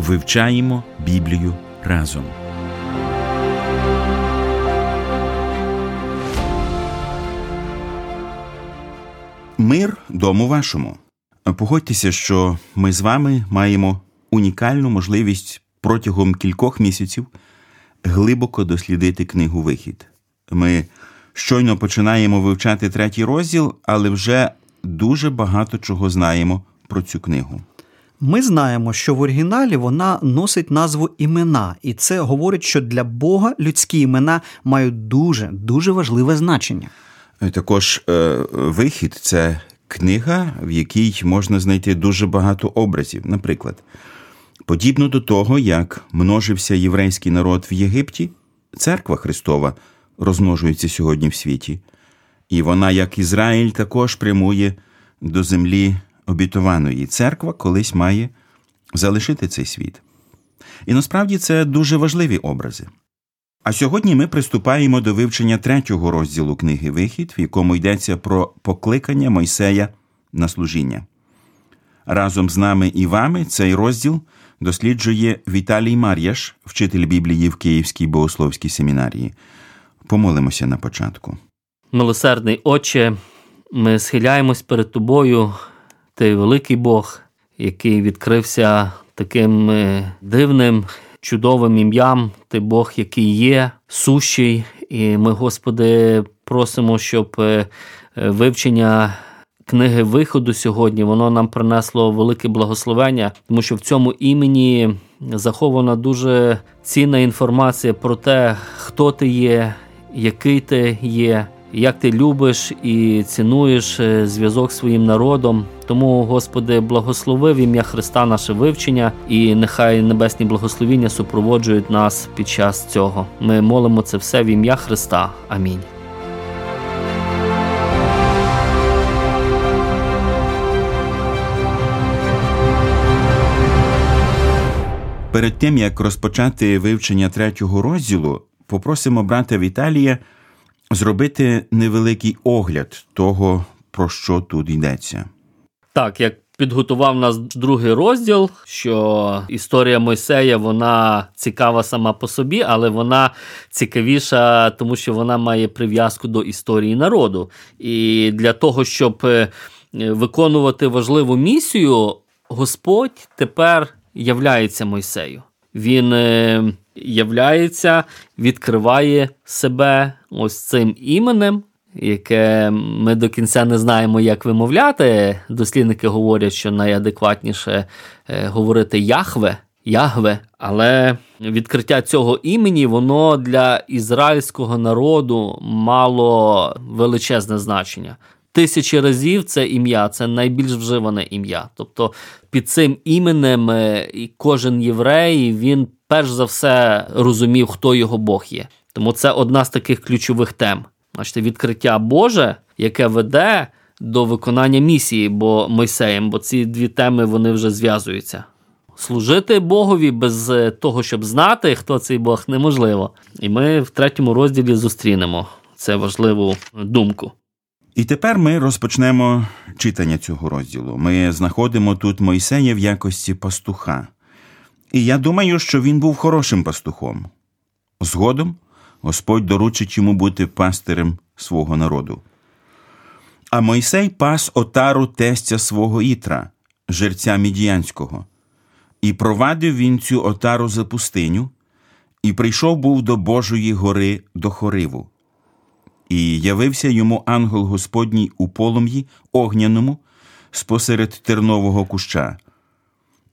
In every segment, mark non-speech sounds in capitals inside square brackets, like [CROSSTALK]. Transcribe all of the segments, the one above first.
Вивчаємо Біблію разом. Мир дому вашому. Погодьтеся, що ми з вами маємо унікальну можливість протягом кількох місяців глибоко дослідити книгу Вихід. Ми щойно починаємо вивчати третій розділ, але вже дуже багато чого знаємо про цю книгу. Ми знаємо, що в оригіналі вона носить назву імена, і це говорить, що для Бога людські імена мають дуже дуже важливе значення. Також е, вихід це книга, в якій можна знайти дуже багато образів. Наприклад, подібно до того, як множився єврейський народ в Єгипті, церква Христова розмножується сьогодні в світі, і вона, як Ізраїль, також прямує до землі обітованої. Церква колись має залишити цей світ. І насправді це дуже важливі образи. А сьогодні ми приступаємо до вивчення третього розділу книги Вихід, в якому йдеться про покликання Мойсея на служіння. Разом з нами і вами цей розділ досліджує Віталій Мар'яш, вчитель Біблії в Київській богословській семінарії. Помолимося на початку. Милосердний Отче, ми схиляємось перед Тобою, Ти великий Бог, який відкрився таким е, дивним, чудовим ім'ям. Ти Бог, який є, сущий. І ми, Господи, просимо, щоб е, е, вивчення. Книги виходу сьогодні воно нам принесло велике благословення, тому що в цьому імені захована дуже цінна інформація про те, хто ти є, який ти є, як ти любиш і цінуєш зв'язок своїм народом. Тому, Господи, благослови в ім'я Христа наше вивчення, і нехай небесні благословіння супроводжують нас під час цього. Ми молимо це все в ім'я Христа. Амінь. Перед тим як розпочати вивчення третього розділу, попросимо брата Віталія зробити невеликий огляд того, про що тут йдеться. Так, як підготував нас другий розділ, що історія Мойсея вона цікава сама по собі, але вона цікавіша, тому що вона має прив'язку до історії народу. І для того, щоб виконувати важливу місію, Господь тепер являється Мойсею. Він е, являється, відкриває себе ось цим іменем, яке ми до кінця не знаємо, як вимовляти. Дослідники говорять, що найадекватніше е, говорити Яхве, Ягве, але відкриття цього імені воно для ізраїльського народу мало величезне значення. Тисячі разів це ім'я, це найбільш вживане ім'я. Тобто під цим іменем кожен єврей він перш за все розумів, хто його Бог є. Тому це одна з таких ключових тем. Бачите, відкриття Боже, яке веде до виконання місії бо Мойсеєм, бо ці дві теми вони вже зв'язуються. Служити Богові без того, щоб знати, хто цей Бог, неможливо. І ми в третьому розділі зустрінемо це важливу думку. І тепер ми розпочнемо читання цього розділу. Ми знаходимо тут Мойсея в якості пастуха. І я думаю, що він був хорошим пастухом. Згодом Господь доручить йому бути пастирем свого народу. А Мойсей пас отару тестя свого Ітра, жерця Мідіянського, і провадив він цю отару за пустиню, і прийшов був до Божої гори до Хориву. І явився йому ангел Господній у полум'ї огняному спосеред тернового куща.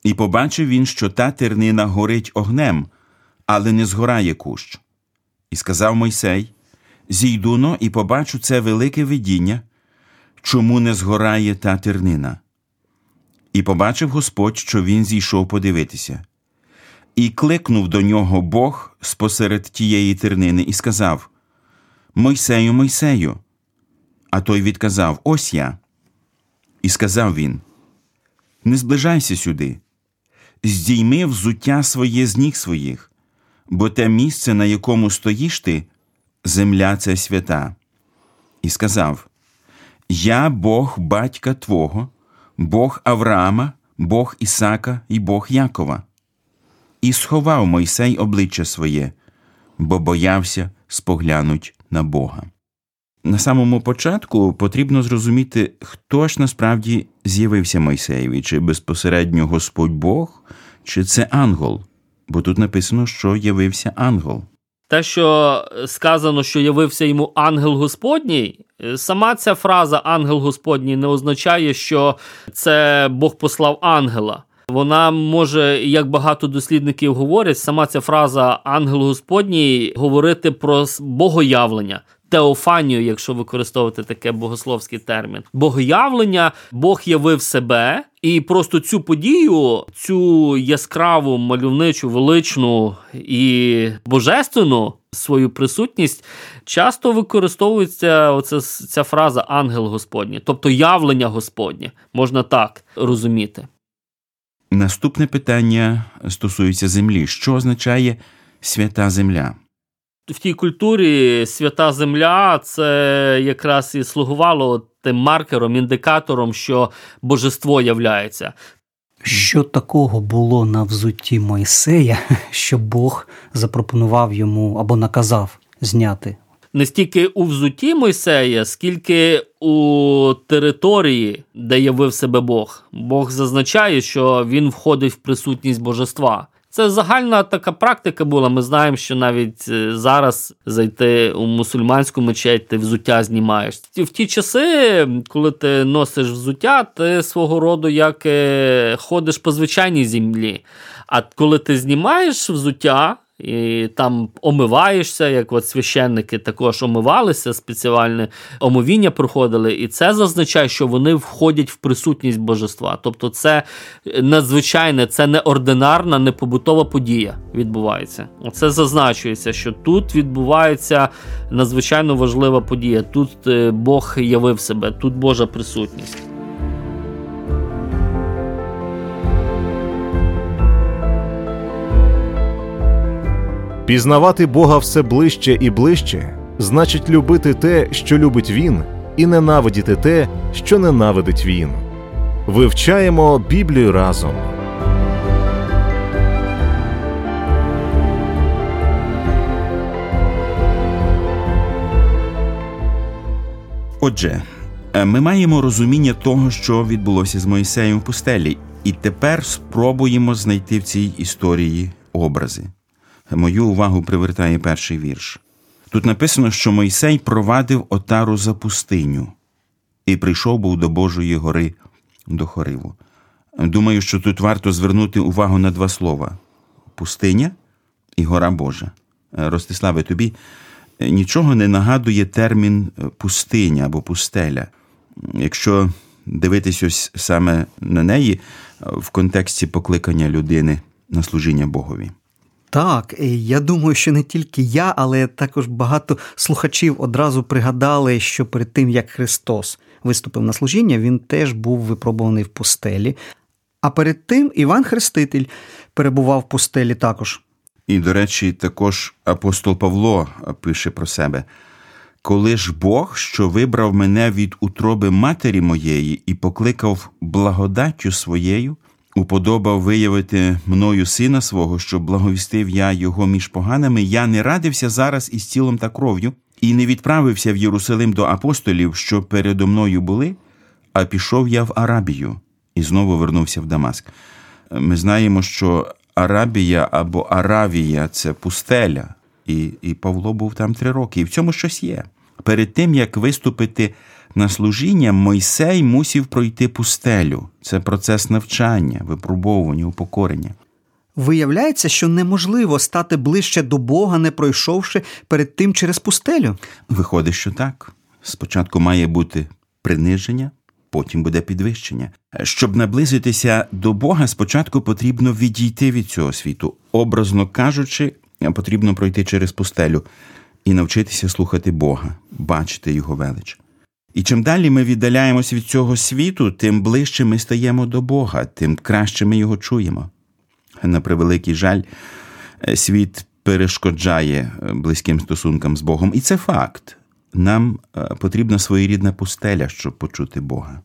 І побачив він, що та тернина горить огнем, але не згорає кущ. І сказав Мойсей: Зійдуно і побачу це велике видіння, чому не згорає та тернина. І побачив Господь, що він зійшов подивитися. І кликнув до нього Бог спосеред тієї тернини і сказав: Мойсею, Мойсею. А той відказав: Ось я. І сказав він: Не зближайся сюди, здійми взуття своє з ніг своїх, бо те місце, на якому стоїш ти, земля це свята. І сказав: Я Бог батька Твого, Бог Авраама, Бог Ісака і Бог Якова. І сховав Мойсей обличчя своє, бо боявся споглянуть на Бога. На самому початку потрібно зрозуміти, хто ж насправді з'явився Мойсеєві, чи безпосередньо Господь Бог, чи це ангел, бо тут написано, що явився ангел. Те, що сказано, що явився йому ангел Господній, сама ця фраза ангел Господній не означає, що це Бог послав ангела. Вона може, як багато дослідників говорять, сама ця фраза ангел Господній говорити про богоявлення. Теофанію, якщо використовувати таке богословський термін, богоявлення, Бог явив себе, і просто цю подію, цю яскраву, мальовничу, величну і божественну свою присутність часто використовується оця ця фраза ангел Господній, тобто явлення Господнє, можна так розуміти. Наступне питання стосується землі. Що означає свята земля? В тій культурі свята земля це якраз і слугувало тим маркером, індикатором, що божество являється. Що такого було на взутті Мойсея, що Бог запропонував йому або наказав зняти? Не стільки у взутті Мойсея, скільки у території, де явив себе Бог. Бог зазначає, що він входить в присутність божества. Це загальна така практика була. Ми знаємо, що навіть е, зараз зайти у мусульманську мечеть, ти взуття знімаєш. В ті часи, коли ти носиш взуття, ти свого роду як е, ходиш по звичайній землі. А коли ти знімаєш взуття, і там омиваєшся, як от священники також омивалися, спеціальне омовіння проходили, і це зазначає, що вони входять в присутність божества. Тобто, це надзвичайне, це неординарна, не побутова подія відбувається. Оце зазначується, що тут відбувається надзвичайно важлива подія. Тут е, Бог явив себе, тут Божа присутність. Пізнавати Бога все ближче і ближче значить любити те, що любить Він, і ненавидіти те, що ненавидить Він. Вивчаємо Біблію разом. Отже, е, ми маємо розуміння того, що відбулося з Моїсеєм в пустелі, і тепер спробуємо знайти в цій історії образи. Мою увагу привертає перший вірш. Тут написано, що Мойсей провадив отару за пустиню і прийшов був до Божої гори до Хориву. Думаю, що тут варто звернути увагу на два слова: пустиня і гора Божа. Ростиславе, тобі нічого не нагадує термін пустиня або пустеля. Якщо дивитись ось саме на неї в контексті покликання людини на служіння Богові. Так, я думаю, що не тільки я, але також багато слухачів одразу пригадали, що перед тим як Христос виступив на служіння, він теж був випробуваний в пустелі. А перед тим Іван Хреститель перебував в пустелі також. І, до речі, також апостол Павло пише про себе: коли ж Бог, що вибрав мене від утроби матері моєї і покликав благодаттю своєю, уподобав виявити мною сина свого, щоб благовістив я його між поганими, я не радився зараз із тілом та кров'ю, і не відправився в Єрусалим до апостолів, що передо мною були, а пішов я в Арабію і знову вернувся в Дамаск. Ми знаємо, що Арабія або Аравія це пустеля, і, і Павло був там три роки, і в цьому щось є. Перед тим як виступити на служіння, Мойсей мусів пройти пустелю. Це процес навчання, випробовування, упокорення. Виявляється, що неможливо стати ближче до Бога, не пройшовши перед тим через пустелю. Виходить, що так. Спочатку має бути приниження, потім буде підвищення. Щоб наблизитися до Бога, спочатку потрібно відійти від цього світу. Образно кажучи, потрібно пройти через пустелю і навчитися слухати Бога, бачити Його велич. І чим далі ми віддаляємось від цього світу, тим ближче ми стаємо до Бога, тим краще ми його чуємо. На превеликий жаль, світ перешкоджає близьким стосункам з Богом, і це факт. Нам потрібна своєрідна пустеля, щоб почути Бога.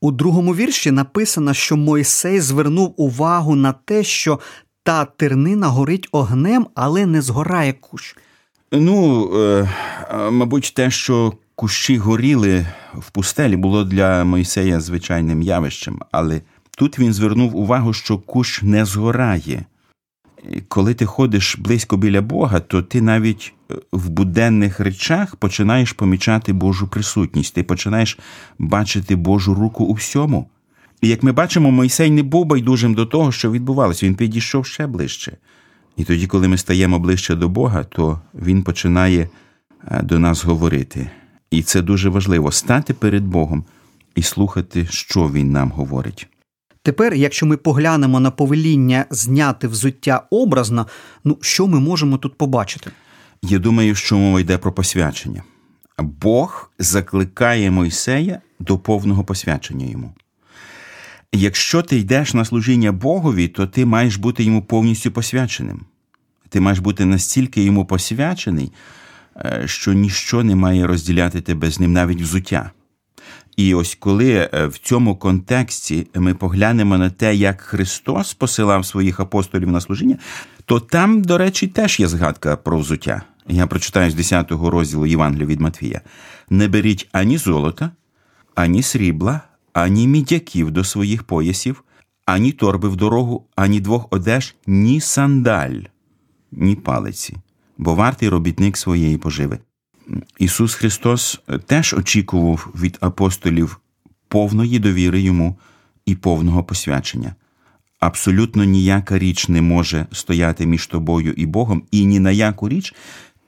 У другому вірші написано, що Мойсей звернув увагу на те, що та тернина горить огнем, але не згорає кущ. Ну, е, мабуть, те, що кущі горіли в пустелі, було для Мойсея звичайним явищем, але тут він звернув увагу, що кущ не згорає. Коли ти ходиш близько біля Бога, то ти навіть в буденних речах починаєш помічати Божу присутність, ти починаєш бачити Божу руку у всьому. І як ми бачимо, Мойсей не був байдужим до того, що відбувалося, він підійшов ще ближче. І тоді, коли ми стаємо ближче до Бога, то Він починає до нас говорити. І це дуже важливо стати перед Богом і слухати, що Він нам говорить. Тепер, якщо ми поглянемо на повеління зняти взуття образно, ну що ми можемо тут побачити? Я думаю, що мова йде про посвячення. Бог закликає Мойсея до повного посвячення йому. Якщо ти йдеш на служіння Богові, то ти маєш бути йому повністю посвяченим. Ти маєш бути настільки йому посвячений, що ніщо не має розділяти тебе з ним, навіть взуття. І ось коли в цьому контексті ми поглянемо на те, як Христос посилав своїх апостолів на служіння, то там, до речі, теж є згадка про взуття. Я прочитаю з 10 розділу Євангелія від Матвія: не беріть ані золота, ані срібла, ані мідяків до своїх поясів, ані торби в дорогу, ані двох одеж, ні сандаль, ні палиці, бо вартий робітник своєї поживи. Ісус Христос теж очікував від апостолів повної довіри йому і повного посвячення. Абсолютно ніяка річ не може стояти між тобою і Богом, і ні на яку річ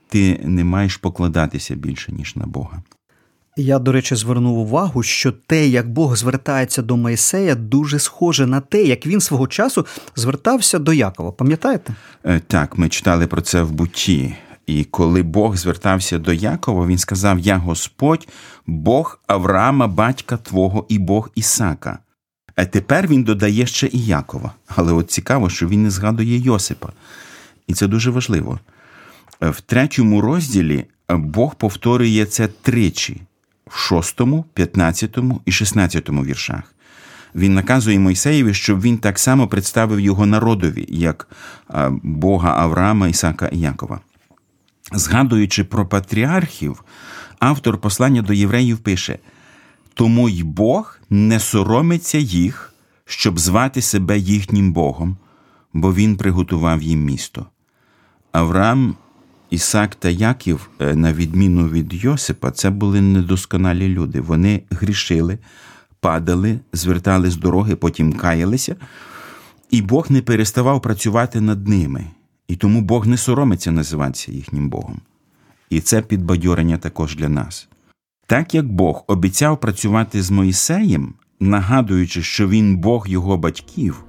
ти не маєш покладатися більше, ніж на Бога. Я, до речі, звернув увагу, що те, як Бог звертається до Моїсея, дуже схоже на те, як він свого часу звертався до Якова. Пам'ятаєте? Так, ми читали про це в бутті. І коли Бог звертався до Якова, він сказав: Я Господь, Бог Авраама, батька Твого і Бог Ісака. А тепер він додає ще і Якова. Але от цікаво, що він не згадує Йосипа. І це дуже важливо. В третьому розділі Бог повторює це тричі в шостому, п'ятнадцятому і шістнадцятому віршах. Він наказує Мойсеєві, щоб він так само представив його народові, як Бога Авраама, Ісака і Якова. Згадуючи про патріархів, автор послання до євреїв пише: тому й Бог не соромиться їх, щоб звати себе їхнім Богом, бо Він приготував їм місто. Авраам, Ісак та Яків, на відміну від Йосипа, це були недосконалі люди. Вони грішили, падали, звертали з дороги, потім каялися, і Бог не переставав працювати над ними. І тому Бог не соромиться називатися їхнім Богом. І це підбадьорення також для нас. Так як Бог обіцяв працювати з Моїсеєм, нагадуючи, що він Бог його батьків,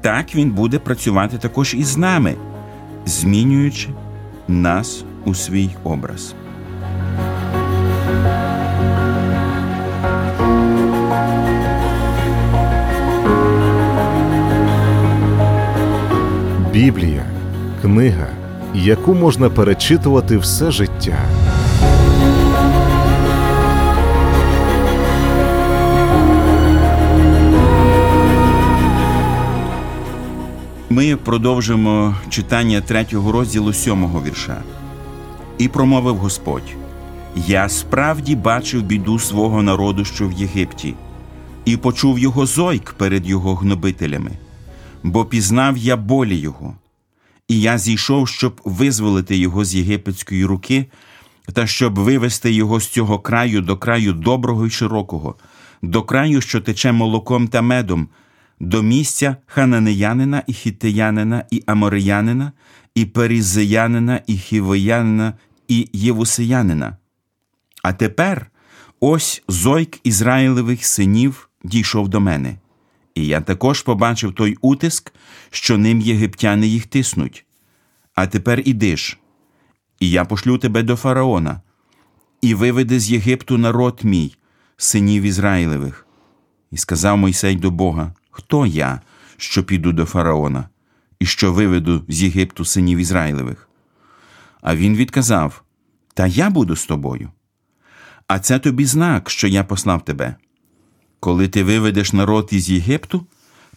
так він буде працювати також і з нами, змінюючи нас у свій образ. Біблія книга, яку можна перечитувати все життя. Ми продовжимо читання третього розділу сьомого вірша. І промовив Господь: Я справді бачив біду свого народу, що в Єгипті, і почув його зойк перед його гнобителями, бо пізнав я болі його. І я зійшов, щоб визволити його з єгипетської руки, та щоб вивести його з цього краю до краю доброго і широкого, до краю, що тече молоком та медом, до місця хананеянина і хітеянина, і амореянина, і перізеянина, і хівоянина, і євусеянина. А тепер, Ось зойк Ізраїлевих синів дійшов до мене, і я також побачив той утиск, що ним єгиптяни їх тиснуть. А тепер ідиш, і я пошлю тебе до фараона, і виведи з Єгипту народ мій, синів Ізраїлевих. І сказав Мойсей до Бога: Хто я, що піду до фараона, і що виведу з Єгипту синів Ізраїлевих? А він відказав: Та я буду з тобою. А це тобі знак, що я послав тебе. Коли ти виведеш народ із Єгипту,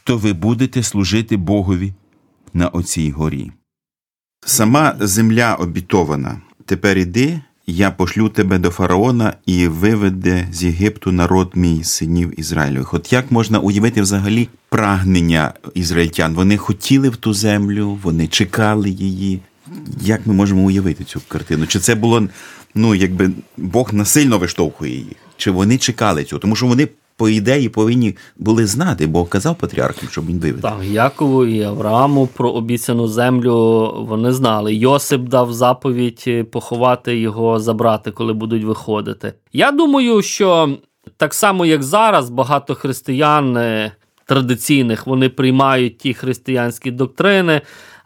то ви будете служити Богові на оцій горі. Сама земля обітована. Тепер іди, я пошлю тебе до фараона і виведе з Єгипту народ мій синів Ізраїльових. От як можна уявити взагалі прагнення ізраїльтян? Вони хотіли в ту землю, вони чекали її. Як ми можемо уявити цю картину? Чи це було ну, якби Бог насильно виштовхує їх? Чи вони чекали цього? Тому що вони, по ідеї, повинні були знати, Бог казав патріархам, щоб він вивів. Так, Якову і Аврааму про обіцяну землю вони знали. Йосип дав заповідь е, поховати його, забрати, коли будуть виходити. Я думаю, що так само, як зараз, багато християн е, традиційних вони приймають ті християнські доктрини.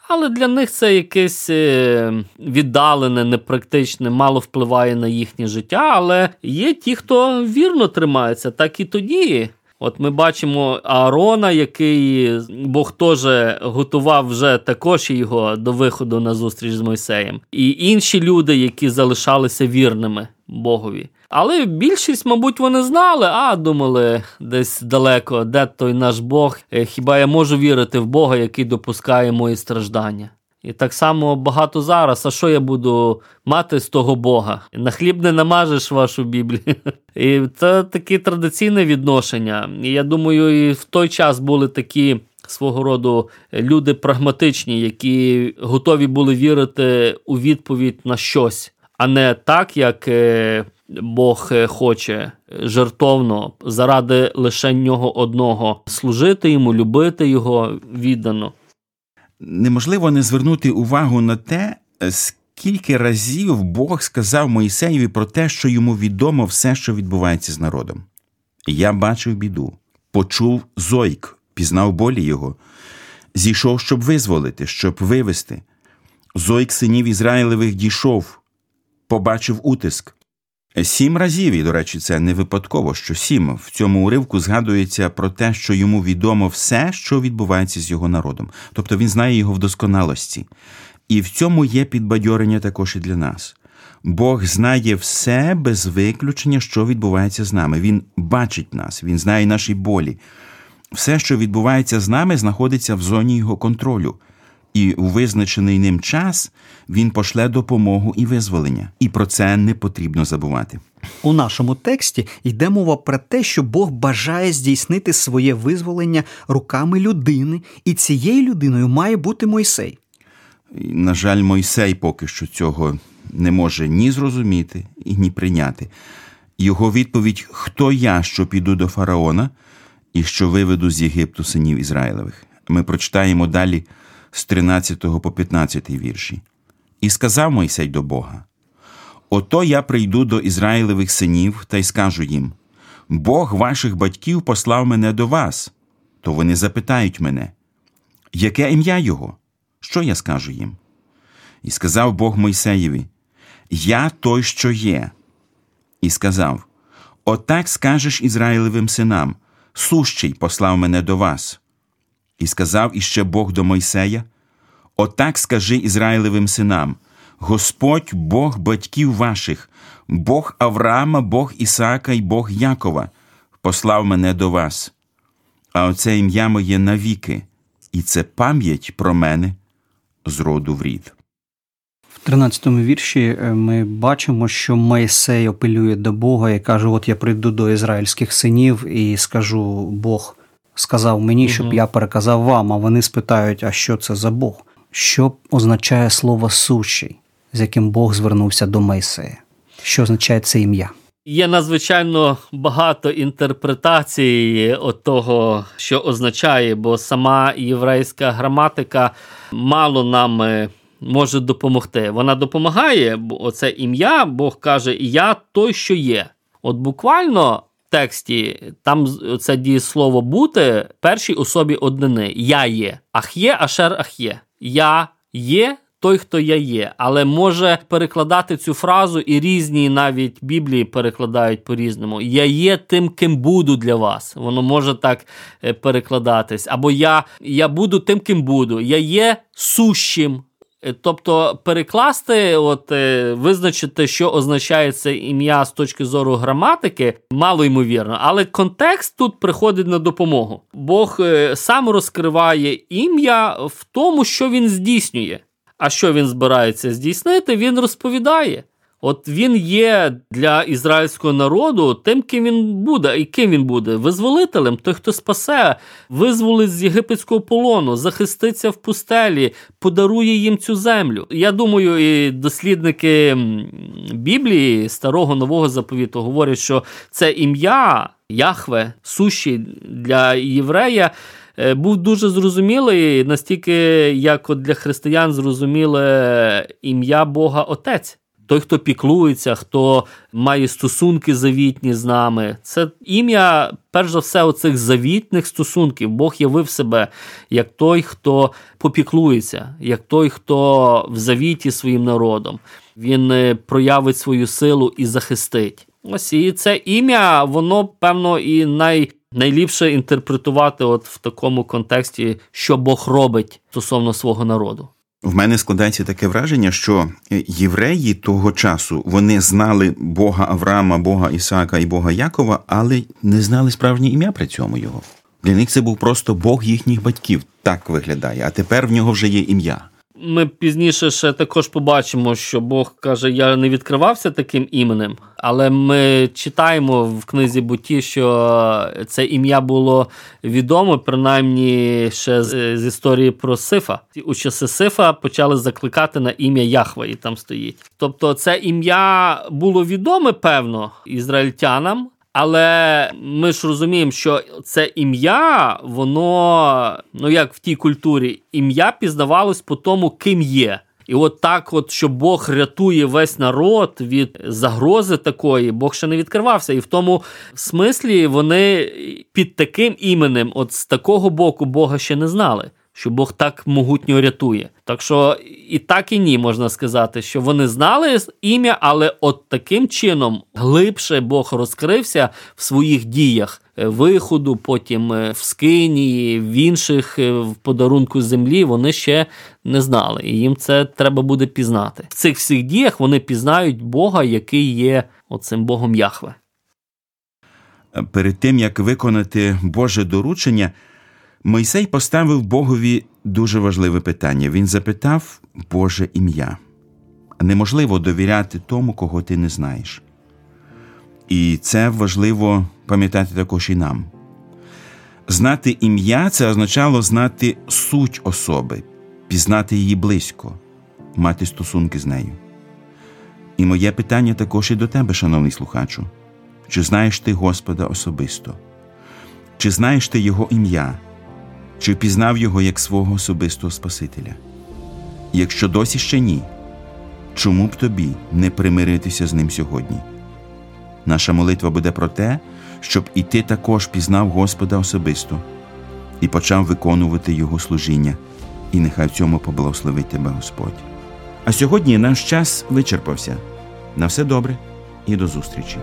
Але для них це якесь е, віддалене, непрактичне, мало впливає на їхнє життя. Але є ті, хто вірно тримається, так і тоді. От ми бачимо Аарона, який Бог теж готував вже також його до виходу на зустріч з Мойсеєм, і інші люди, які залишалися вірними Богові. Але більшість, мабуть, вони знали, а думали десь далеко, де той наш Бог. Е, хіба я можу вірити в Бога, який допускає мої страждання? І так само багато зараз. А що я буду мати з того Бога? На хліб не намажеш вашу Біблію. [LAUGHS] І це таке традиційне відношення. І я думаю, і в той час були такі. Свого роду люди прагматичні, які готові були вірити у відповідь на щось, а не так, як е, Бог е, хоче жертовно заради лише нього одного служити йому, любити його віддано. Неможливо не звернути увагу на те, скільки разів Бог сказав Моїсеєві про те, що йому відомо все, що відбувається з народом. Я бачив біду, почув зойк, пізнав болі його, зійшов, щоб визволити, щоб вивести. Зойк синів Ізраїлевих дійшов, побачив утиск. Сім разів, і, до речі, це не випадково, що сім в цьому уривку згадується про те, що йому відомо все, що відбувається з його народом. Тобто він знає його в досконалості. І в цьому є підбадьорення також і для нас. Бог знає все без виключення, що відбувається з нами. Він бачить нас, він знає наші болі. Все, що відбувається з нами, знаходиться в зоні його контролю і у визначений ним час він пошле допомогу і визволення. І про це не потрібно забувати. У нашому тексті йде мова про те, що Бог бажає здійснити своє визволення руками людини, і цією людиною має бути Мойсей. На жаль, Мойсей поки що цього не може ні зрозуміти і ні прийняти. Його відповідь: Хто я, що піду до фараона і що виведу з Єгипту синів Ізраїлевих? Ми прочитаємо далі з 13 по 15 вірші. І сказав Мойсей до Бога: Ото я прийду до Ізраїлевих синів та й скажу їм: Бог ваших батьків послав мене до вас. То вони запитають мене, яке ім'я Його? Що я скажу їм? І сказав Бог Мойсеєві: Я той, що є. І сказав: Отак скажеш Ізраїлевим синам, сущий послав мене до вас. І сказав іще Бог до Мойсея: Отак скажи Ізраїлевим синам: Господь Бог батьків ваших, Бог Авраама, Бог Ісаака і Бог Якова, послав мене до вас. А оце ім'я моє навіки, і це пам'ять про мене з роду в рід. В 13-му вірші е, ми бачимо, що Моїсей апелює до Бога і каже: От я прийду до ізраїльських синів і скажу Бог сказав мені, щоб я переказав вам, а вони спитають, а що це за Бог? Що означає слово сущий, з яким Бог звернувся до Мойсея? Що означає це ім'я? Є надзвичайно багато інтерпретацій от того, що означає, бо сама єврейська граматика мало нам е, може допомогти. Вона допомагає, бо оце ім'я, Бог каже, я той, що є. От буквально тексті там це дієслово бути першій особі однини. Я є. Ах'є, ашер ах'є. Я є. Той, хто я є, але може перекладати цю фразу, і різні навіть Біблії перекладають по-різному. Я є тим, ким буду для вас. Воно може так е, перекладатись. Або я, я буду тим, ким буду. Я є сущим. Е, тобто перекласти, от е, визначити, що означає це ім'я з точки зору граматики, мало ймовірно, але контекст тут приходить на допомогу. Бог е, сам розкриває ім'я в тому, що він здійснює. А що він збирається здійснити, він розповідає. От він є для ізраїльського народу тим, ким він буде, і ким він буде визволителем, той, хто спасе, визволить з єгипетського полону, захиститься в пустелі, подарує їм цю землю. Я думаю, і дослідники Біблії старого нового заповіту говорять, що це ім'я Яхве, суші для єврея. Е, був дуже зрозумілий, настільки як от для християн зрозуміле ім'я Бога Отець. Той, хто піклується, хто має стосунки завітні з нами, це ім'я, перш за все, оцих завітних стосунків. Бог явив себе як той, хто попіклується, як той, хто в завіті своїм народом. Він е, проявить свою силу і захистить. Ось і це ім'я, воно певно і най найліпше інтерпретувати от в такому контексті, що Бог робить стосовно свого народу. В мене складається таке враження, що євреї того часу вони знали Бога Авраама, Бога Ісаака і Бога Якова, але не знали справжнє ім'я при цьому його. Для них це був просто Бог їхніх батьків. Так виглядає. А тепер в нього вже є ім'я. Ми пізніше ще також побачимо, що Бог каже: Я не відкривався таким іменем, але ми читаємо в книзі Буті, що це ім'я було відомо, принаймні ще з, з історії про Сифа. У часи Сифа почали закликати на ім'я Яхва, і там стоїть. Тобто, це ім'я було відоме, певно, ізраїльтянам. Але ми ж розуміємо, що це ім'я, воно, ну як в тій культурі, ім'я пізнавалось по тому, ким є. І от так, от що Бог рятує весь народ від загрози такої, Бог ще не відкривався. І в тому смислі вони під таким іменем, от з такого боку, Бога ще не знали що Бог так могутньо рятує. Так що і так, і ні, можна сказати, що вони знали ім'я, але от таким чином глибше Бог розкрився в своїх діях. Е, виходу, потім е, в скинії, в інших е, в подарунку землі вони ще не знали. І їм це треба буде пізнати. В цих всіх діях вони пізнають Бога, який є оцим Богом Яхве. Перед тим як виконати Боже доручення. Мойсей поставив Богові дуже важливе питання. Він запитав Боже ім'я. Неможливо довіряти тому, кого ти не знаєш. І це важливо пам'ятати також і нам. Знати ім'я це означало знати суть особи, пізнати її близько, мати стосунки з нею. І моє питання також і до тебе, шановний слухачу: чи знаєш ти Господа особисто? Чи знаєш ти Його ім'я? Чи впізнав його як свого особистого Спасителя? Якщо досі ще ні, чому б тобі не примиритися з ним сьогодні? Наша молитва буде про те, щоб і ти також пізнав Господа особисто і почав виконувати Його служіння, і нехай в цьому поблагословить тебе Господь. А сьогодні наш час вичерпався. На все добре і до зустрічі!